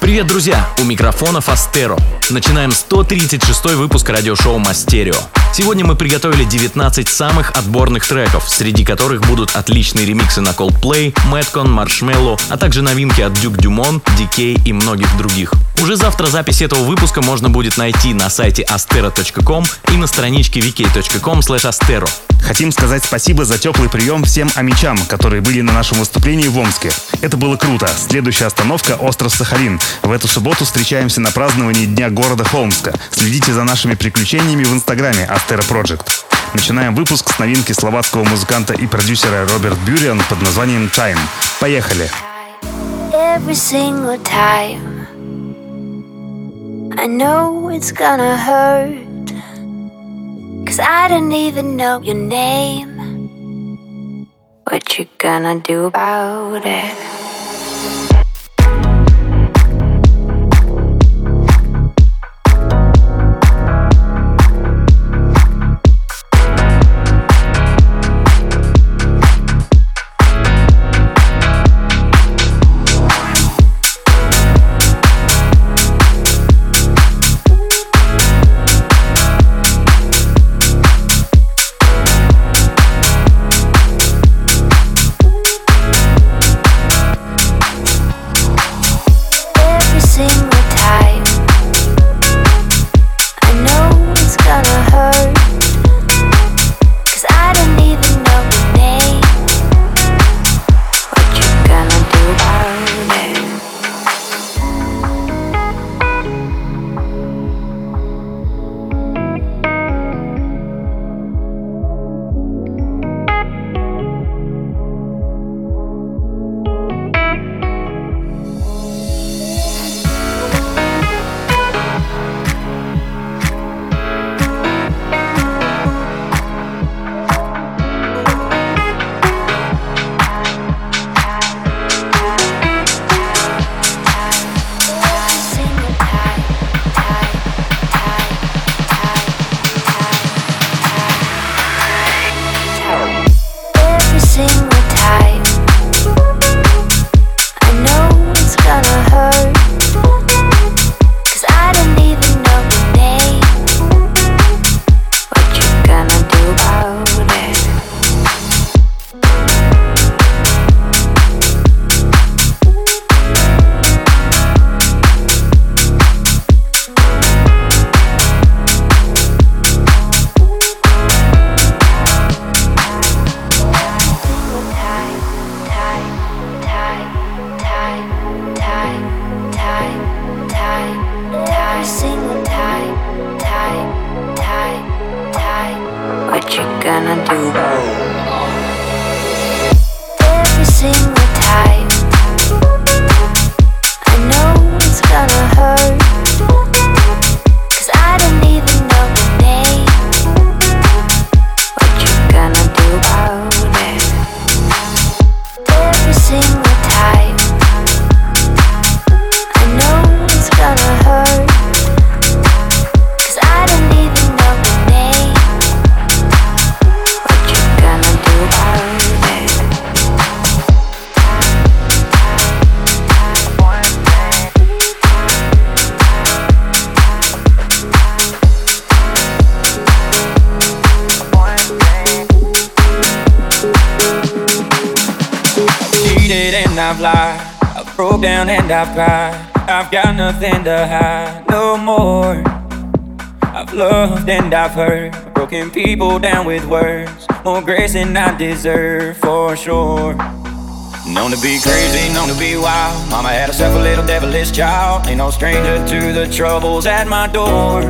Привет, друзья! У микрофона Фастеро. Начинаем 136 выпуск радиошоу Мастерио. Сегодня мы приготовили 19 самых отборных треков, среди которых будут отличные ремиксы на Coldplay, Madcon, Marshmello, а также новинки от Duke Dumont, DK и многих других. Уже завтра запись этого выпуска можно будет найти на сайте astero.com и на страничке vk.com astero. Хотим сказать спасибо за теплый прием всем амичам, которые были на нашем выступлении в Омске. Это было круто. Следующая остановка — остров Сахалин. В эту субботу встречаемся на праздновании Дня города Холмска. Следите за нашими приключениями в инстаграме Astero Project. Начинаем выпуск с новинки словацкого музыканта и продюсера Роберт Бюриан под названием «Time». Поехали! every single time. I know it's gonna hurt. Cause I don't even know your name. What you gonna do about it? Down and I've cried. I've got nothing to hide no more. I've loved and I've hurt. Broken people down with words. More grace than I deserve for sure. Known to be crazy, known to be wild. Mama had herself a little devilish child. Ain't no stranger to the troubles at my door.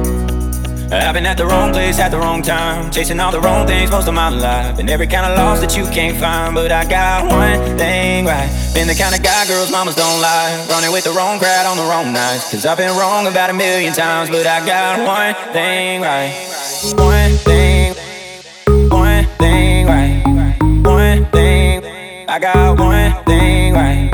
I've been at the wrong place at the wrong time, chasing all the wrong things most of my life, and every kind of loss that you can't find. But I got one thing right. Been the kind of guy girls mamas don't like, running with the wrong crowd on the wrong nights. Cause I've been wrong about a million times, but I got one thing right. One thing, one thing right. One thing, I got one thing right.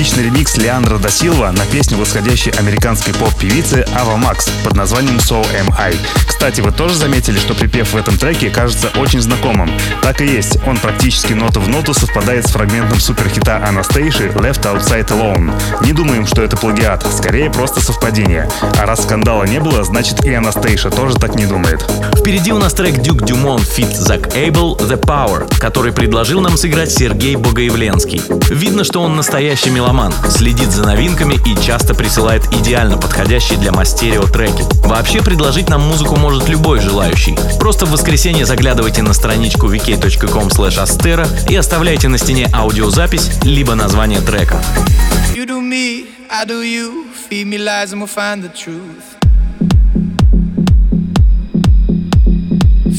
отличный ремикс Leandro Da Silva на песню восходящей американской поп-певицы Ava Max под названием So Am I. Кстати, вы тоже заметили, что припев в этом треке кажется очень знакомым. Так и есть, он практически ноту в ноту совпадает с фрагментом суперхита Анастейши Left Outside Alone. Не думаем, что это плагиат, скорее просто совпадение. А раз скандала не было, значит и Анастейша тоже так не думает. Впереди у нас трек Duke Dumont feat. Zak Abel The Power, который предложил нам сыграть Сергей Богоявленский. Видно, что он настоящий меломан меломан, следит за новинками и часто присылает идеально подходящие для мастерио треки. Вообще предложить нам музыку может любой желающий. Просто в воскресенье заглядывайте на страничку vk.com astera и оставляйте на стене аудиозапись, либо название трека.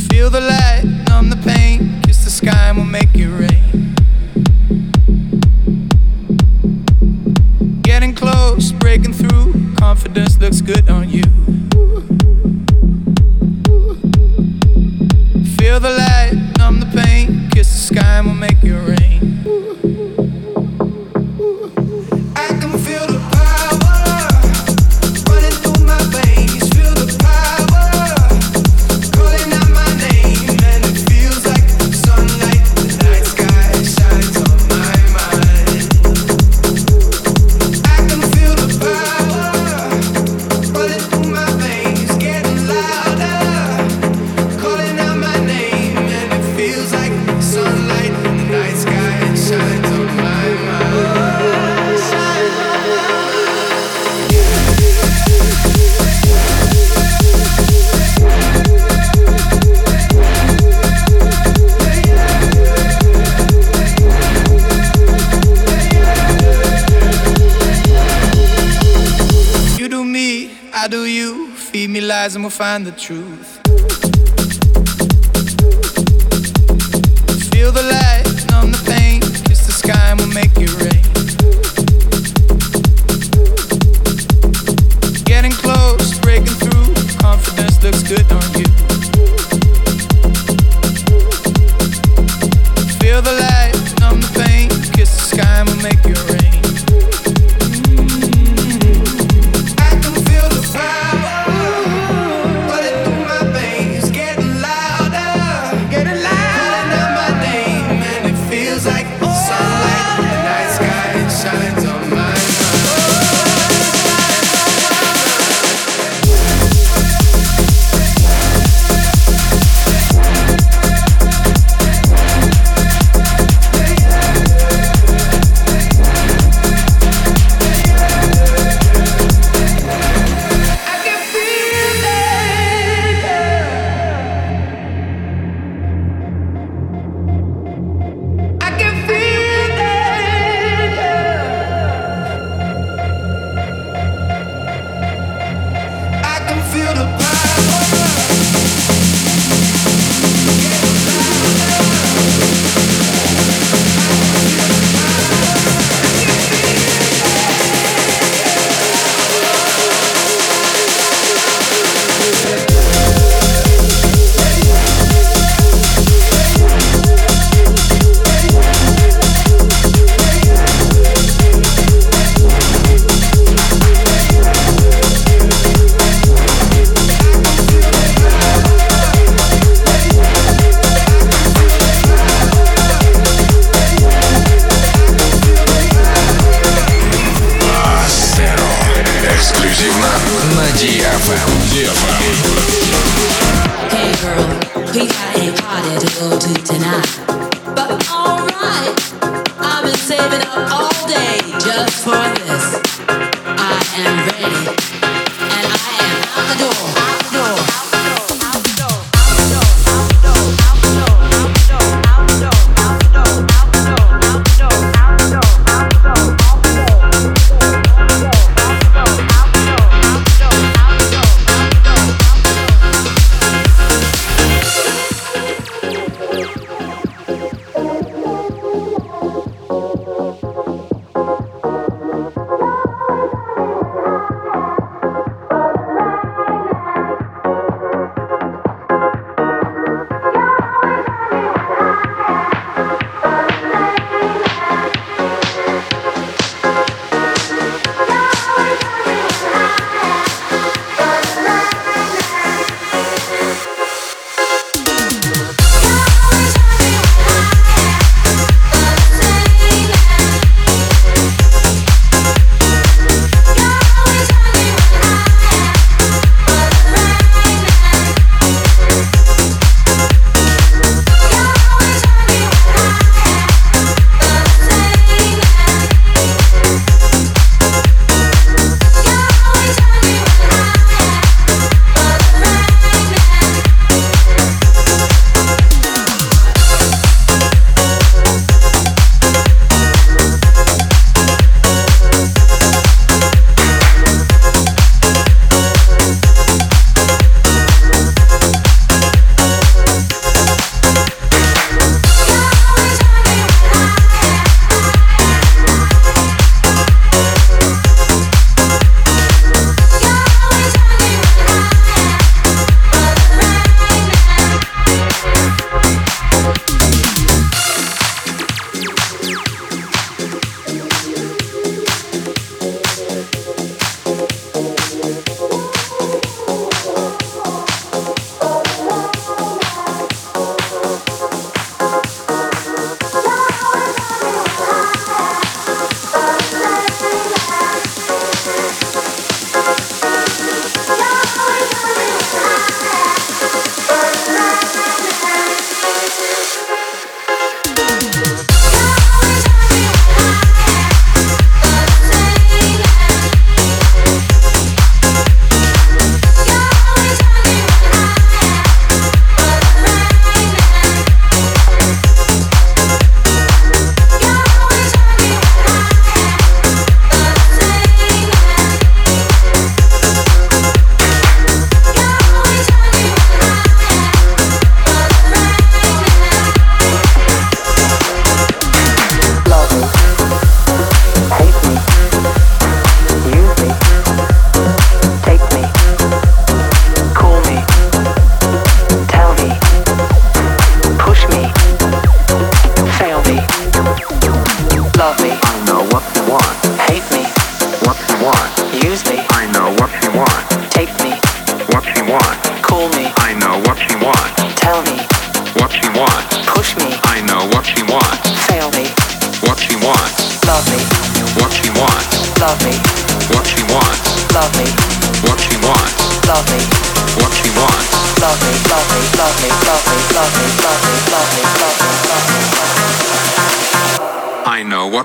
Feel the light, numb the pain, kiss the sky and we'll make it rain. ghost breaking through. Confidence looks good on you. Feel the light, numb the pain. Kiss the sky and we'll make it rain. eyes and we'll find the truth. Feel the light.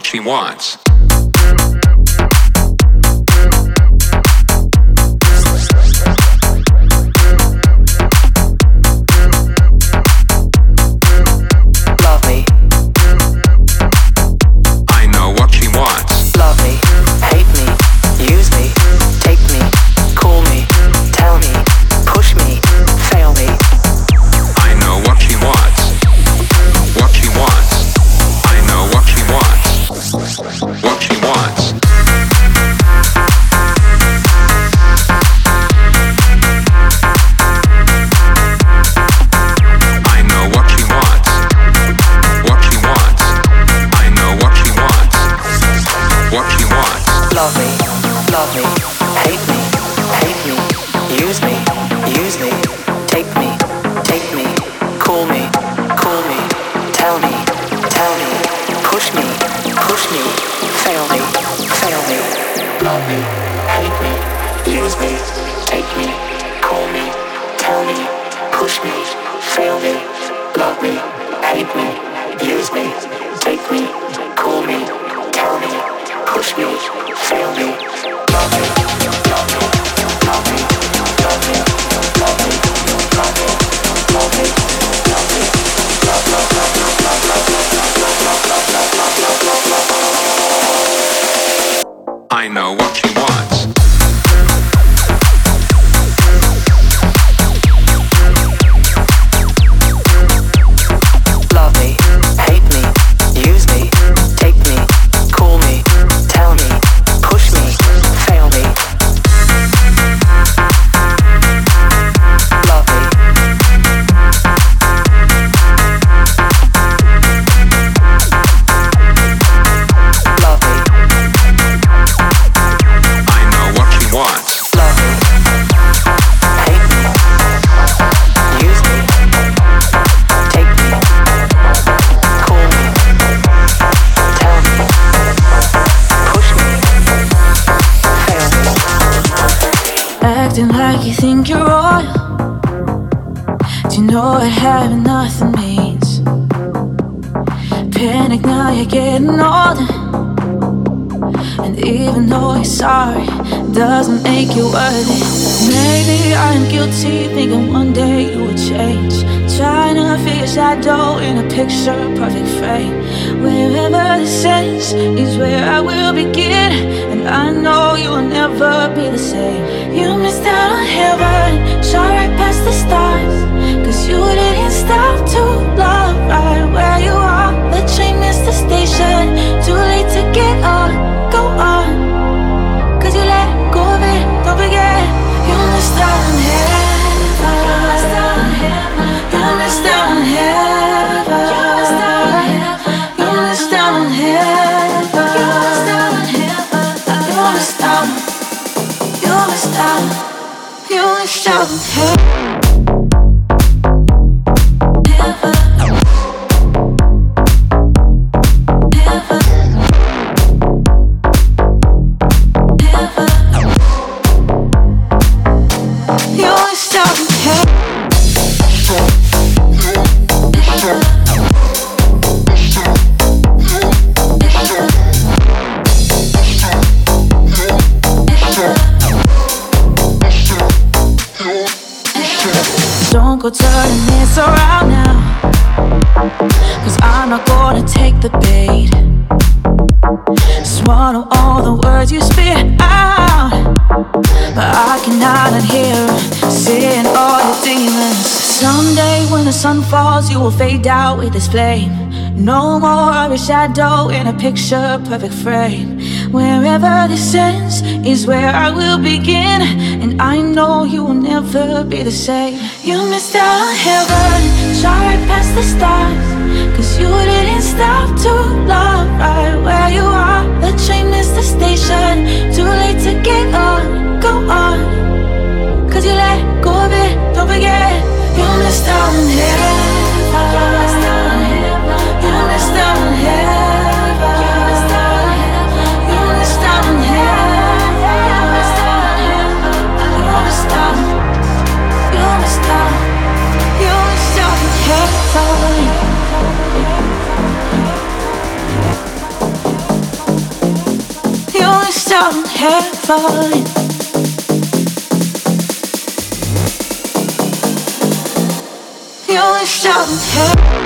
she wants. Feel me. picture perfect frame. Wherever this ends is where I will begin, and I know you'll never be the same. You missed out on heaven. show. this flame. No more of a shadow in a picture perfect frame. Wherever this ends is where I will begin. And I know you will never be the same. You missed out on heaven, shot right past the stars. Cause you didn't stop to love right where you are. The train is the station, too late to get on. Go on, cause you let go of it, don't forget. You missed out on heaven. down heaven. You're down heaven.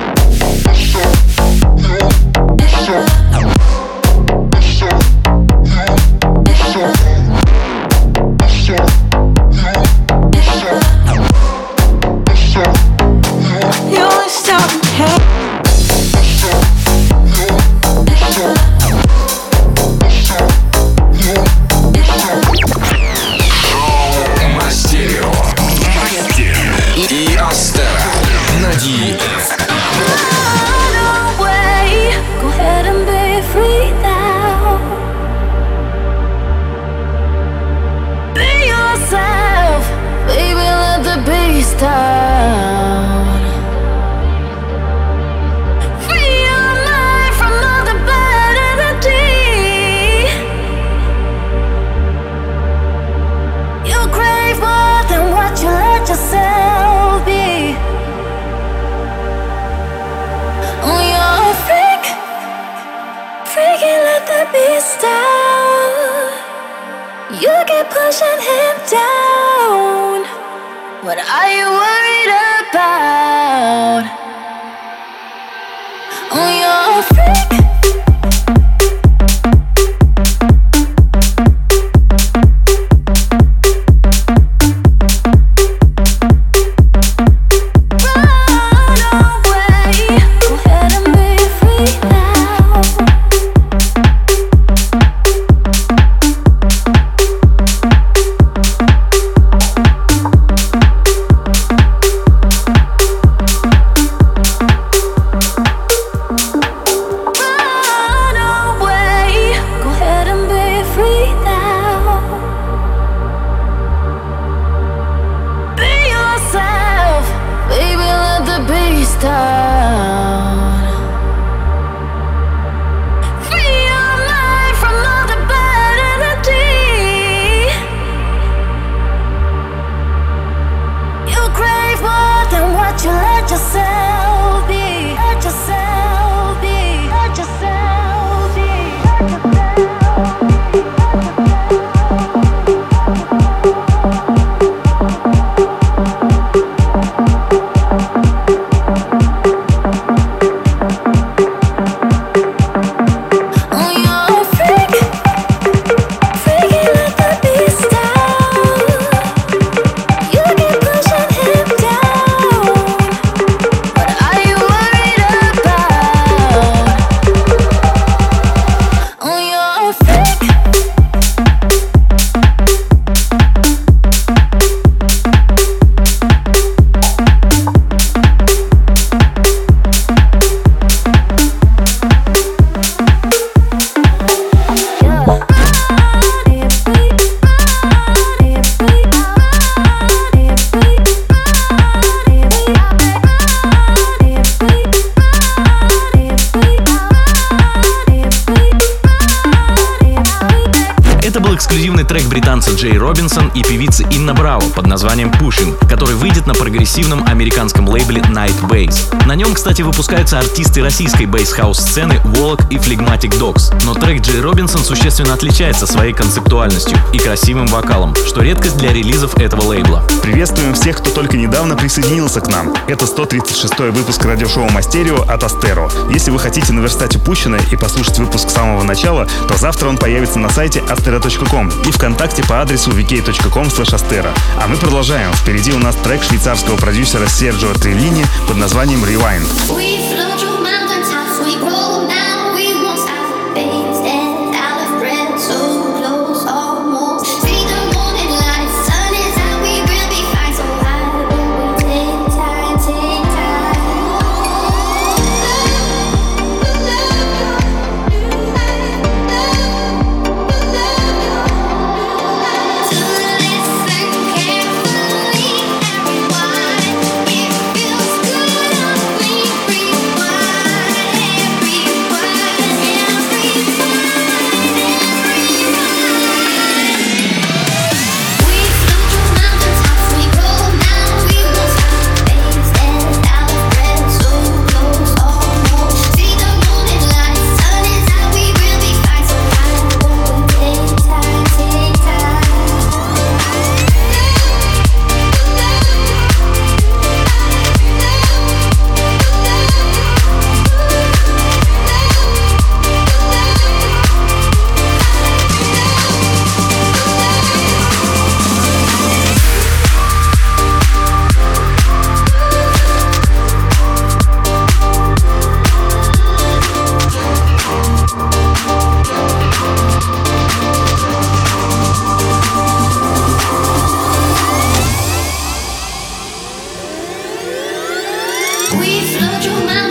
упоминаются артисты российской bass house сцены Volac и Phlegmatic Dogs, но трек Jay Robinson существенно отличается своей концептуальностью и красивым вокалом, что редкость для релизов этого лейбла. Приветствуем всех, кто только недавно присоединился к нам. Это 136 выпуск радиошоу Мастерио от Astero. Если вы хотите наверстать упущенное и послушать выпуск с самого начала, то завтра он появится на сайте astero.com и ВКонтакте по адресу vk.com astero. А мы продолжаем. Впереди у нас трек швейцарского продюсера Серджио Треллини под названием «Rewind». We people Oh my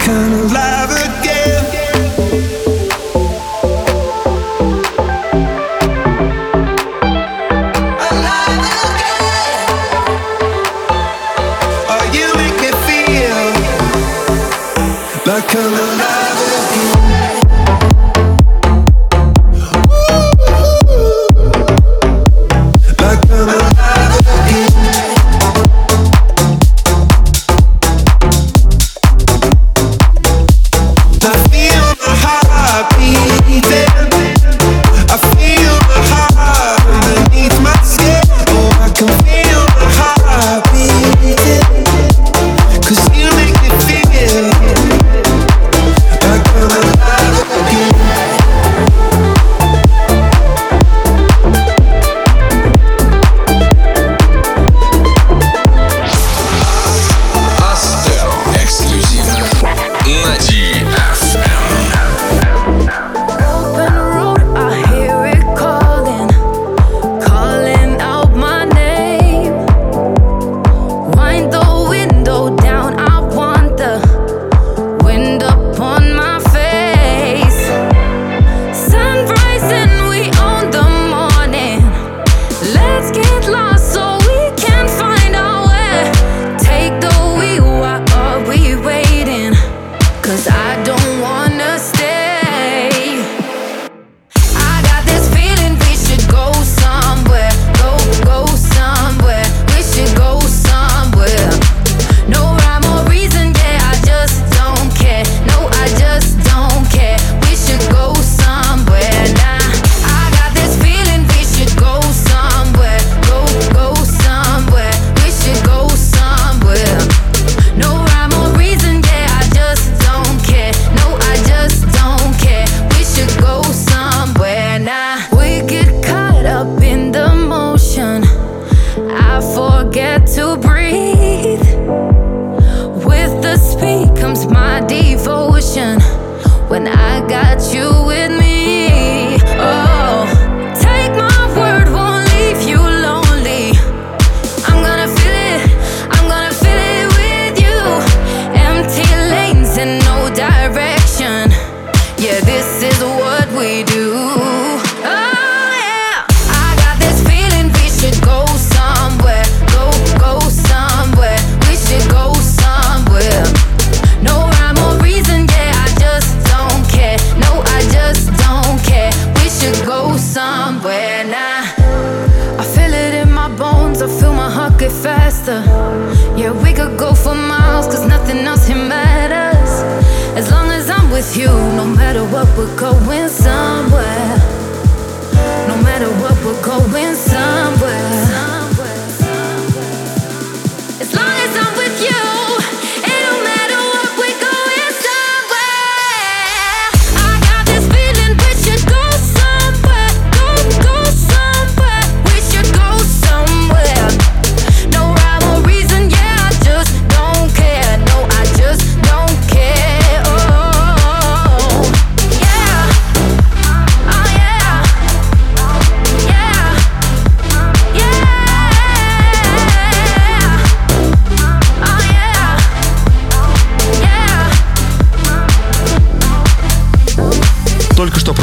kind of life.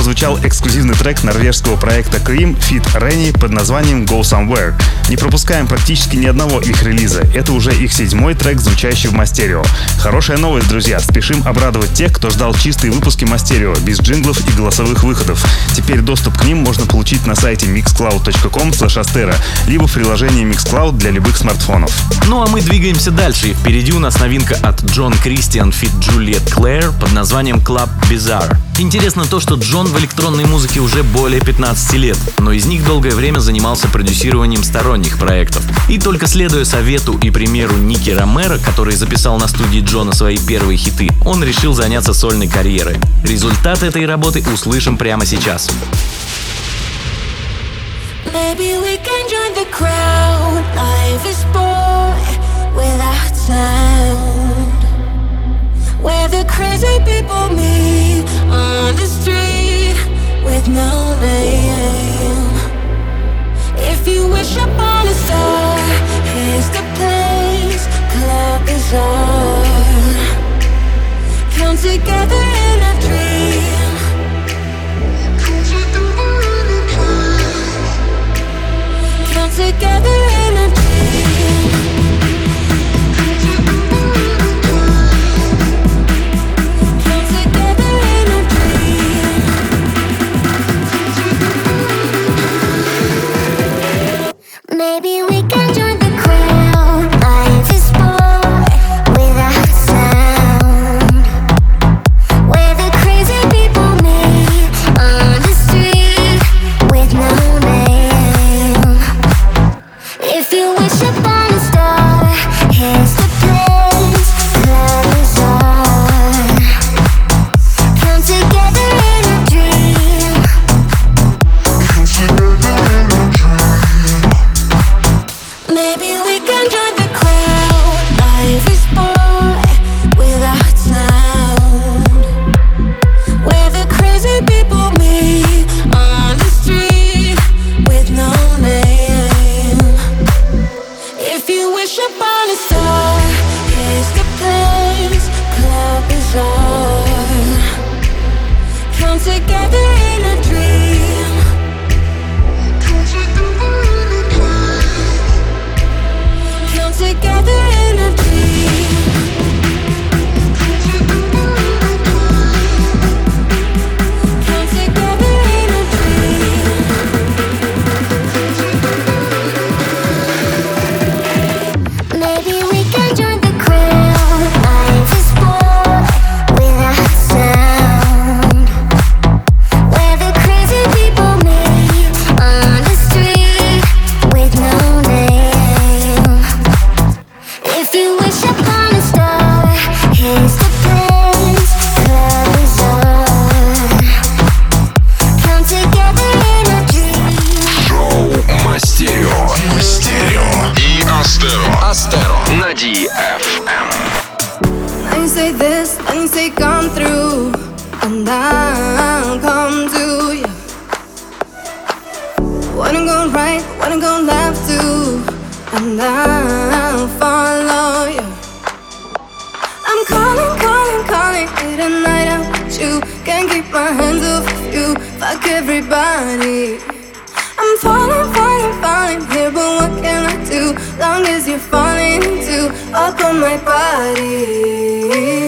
Прозвучал эксклюзивный трек норвежского проекта Cream Fit Rennie под названием Go Somewhere. Не пропускаем практически ни одного их релиза. Это уже их седьмой трек, звучащий в Мастерио. Хорошая новость, друзья. Спешим обрадовать тех, кто ждал чистые выпуски Мастерио, без джинглов и голосовых выходов. Теперь доступ к ним можно получить на сайте mixcloud.com либо в приложении Mixcloud для любых смартфонов. Ну а мы двигаемся дальше. Впереди у нас новинка от Джон Кристиан Фит Джульет Клэр под названием Club Bizarre. Интересно то, что Джон в электронной музыке уже более 15 лет, но из них долгое время занимался продюсированием сторонних проектов. И только следуя совету и примеру Ники Ромеро, который записал на студии Джона свои первые хиты, он решил заняться сольной карьерой. Результат этой работы услышим прямо сейчас. Maybe we can join the crowd. Life is without sound. Where the crazy people meet on the street with no name. If you wish upon a star, here's the place. Club is on. Come together in a dream. Come together Maybe we calling, calling, calling Late at night. I want you. Can't keep my hands off you. Fuck everybody. I'm falling, falling, falling here But what can I do? Long as you're falling too Up on my body.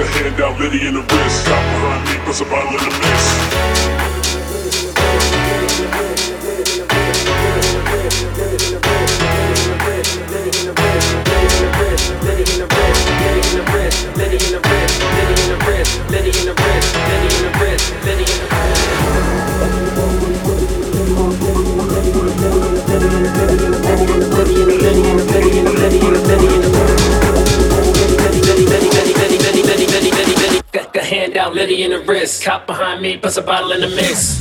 a handout, Liddy in the wrist. Stop behind me, puts a bottle in the mix. hand out, Liddy in the wrist. Cop behind me, puts a bottle in the mix.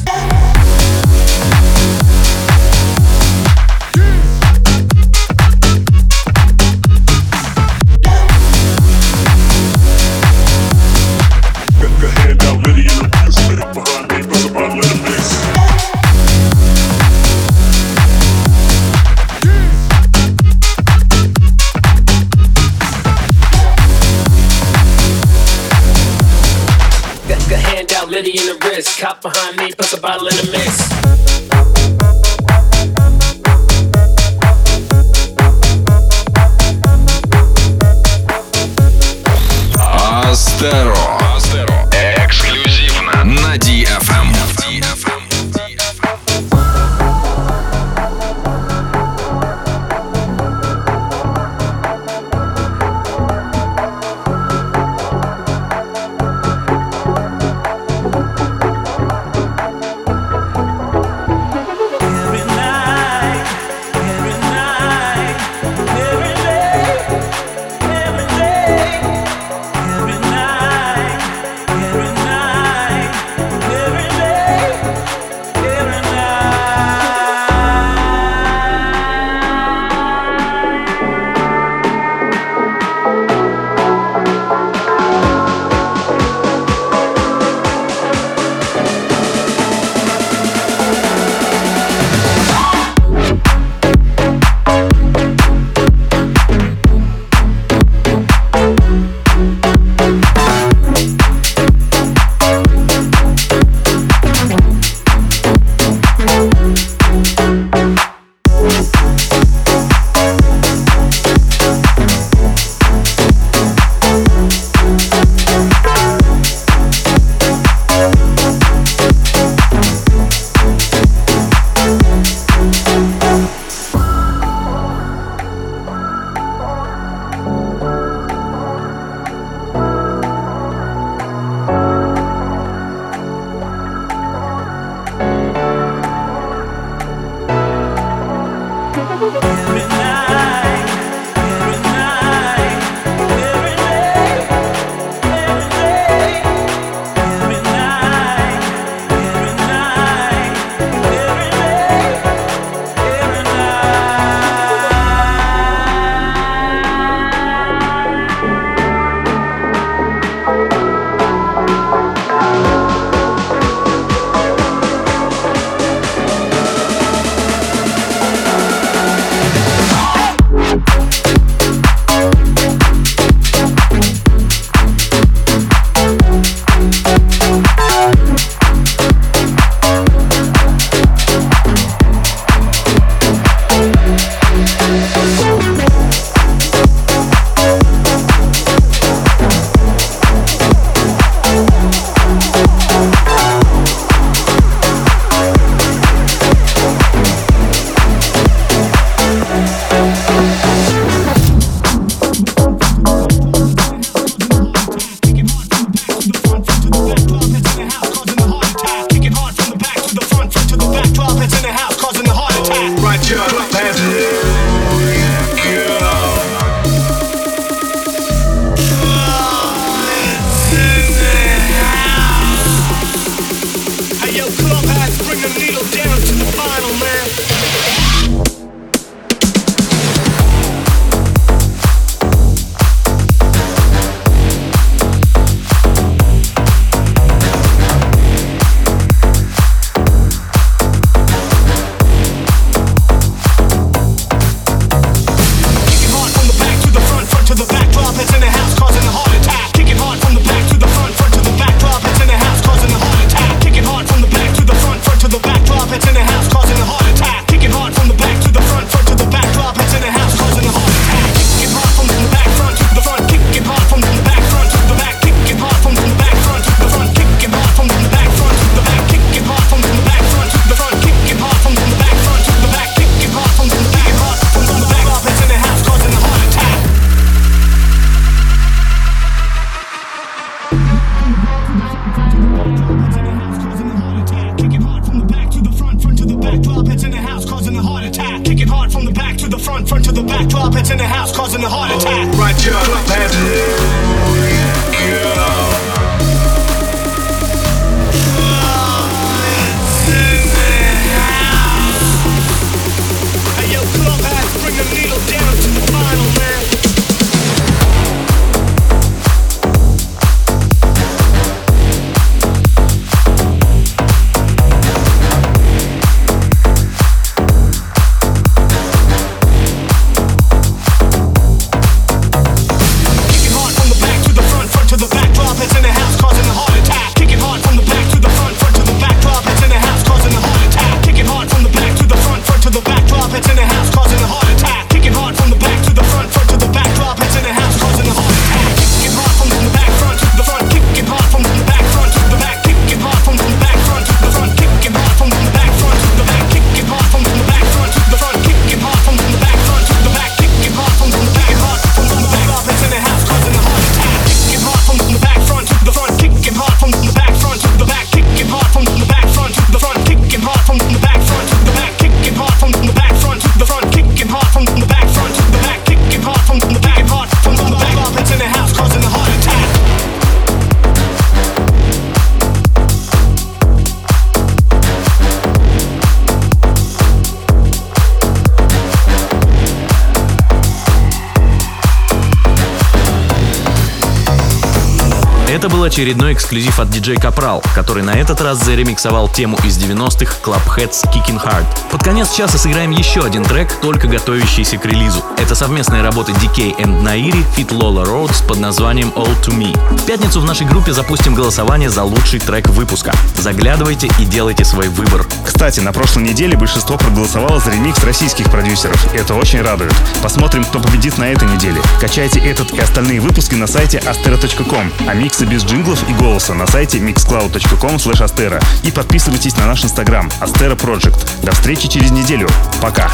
Очередной эксклюзив от DJ Капрал, который на этот раз заремиксовал тему из 90-х Clubheads Kicking Hard. Под конец часа сыграем еще один трек, только готовящийся к релизу. Это совместная работа DK and Nairi Fit Lola Rhodes под названием All To Me. В пятницу в нашей группе запустим голосование за лучший трек выпуска. Заглядывайте и делайте свой выбор. Кстати, на прошлой неделе большинство проголосовало за ремикс российских продюсеров. Это очень радует. Посмотрим, кто победит на этой неделе. Качайте этот и остальные выпуски на сайте astero.com, а миксы без синглов и голоса на сайте mixcloud.com astera и подписывайтесь на наш инстаграм Astera Project. До встречи через неделю. Пока.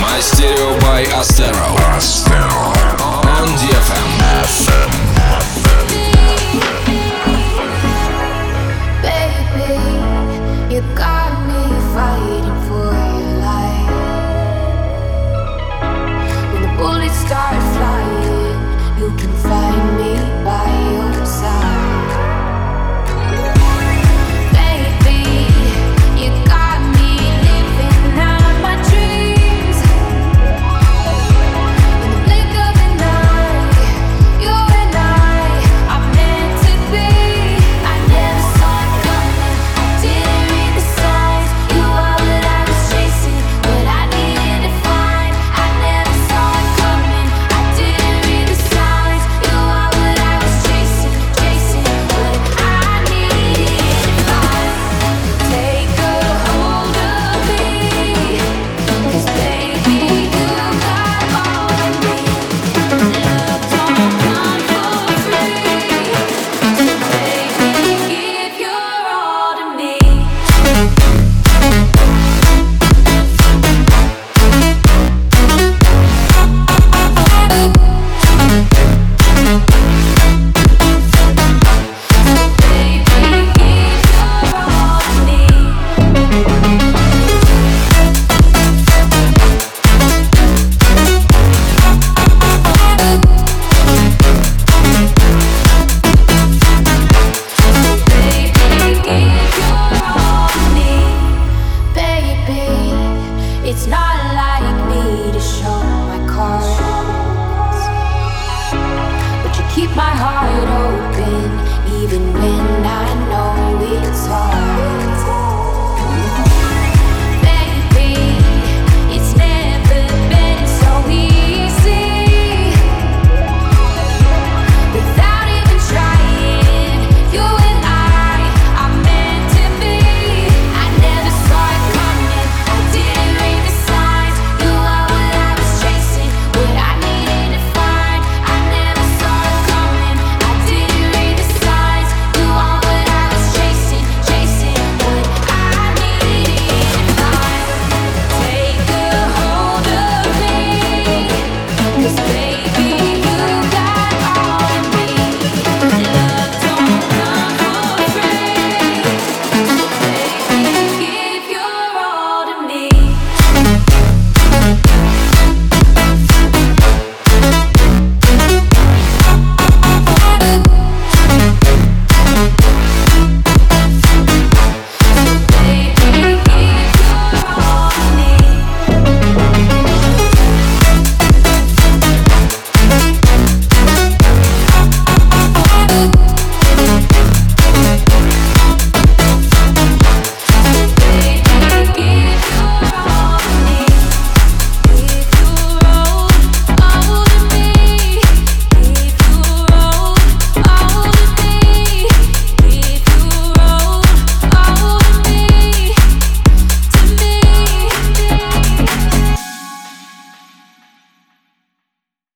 Мастерио by Astero. Astero. On DFM. FM.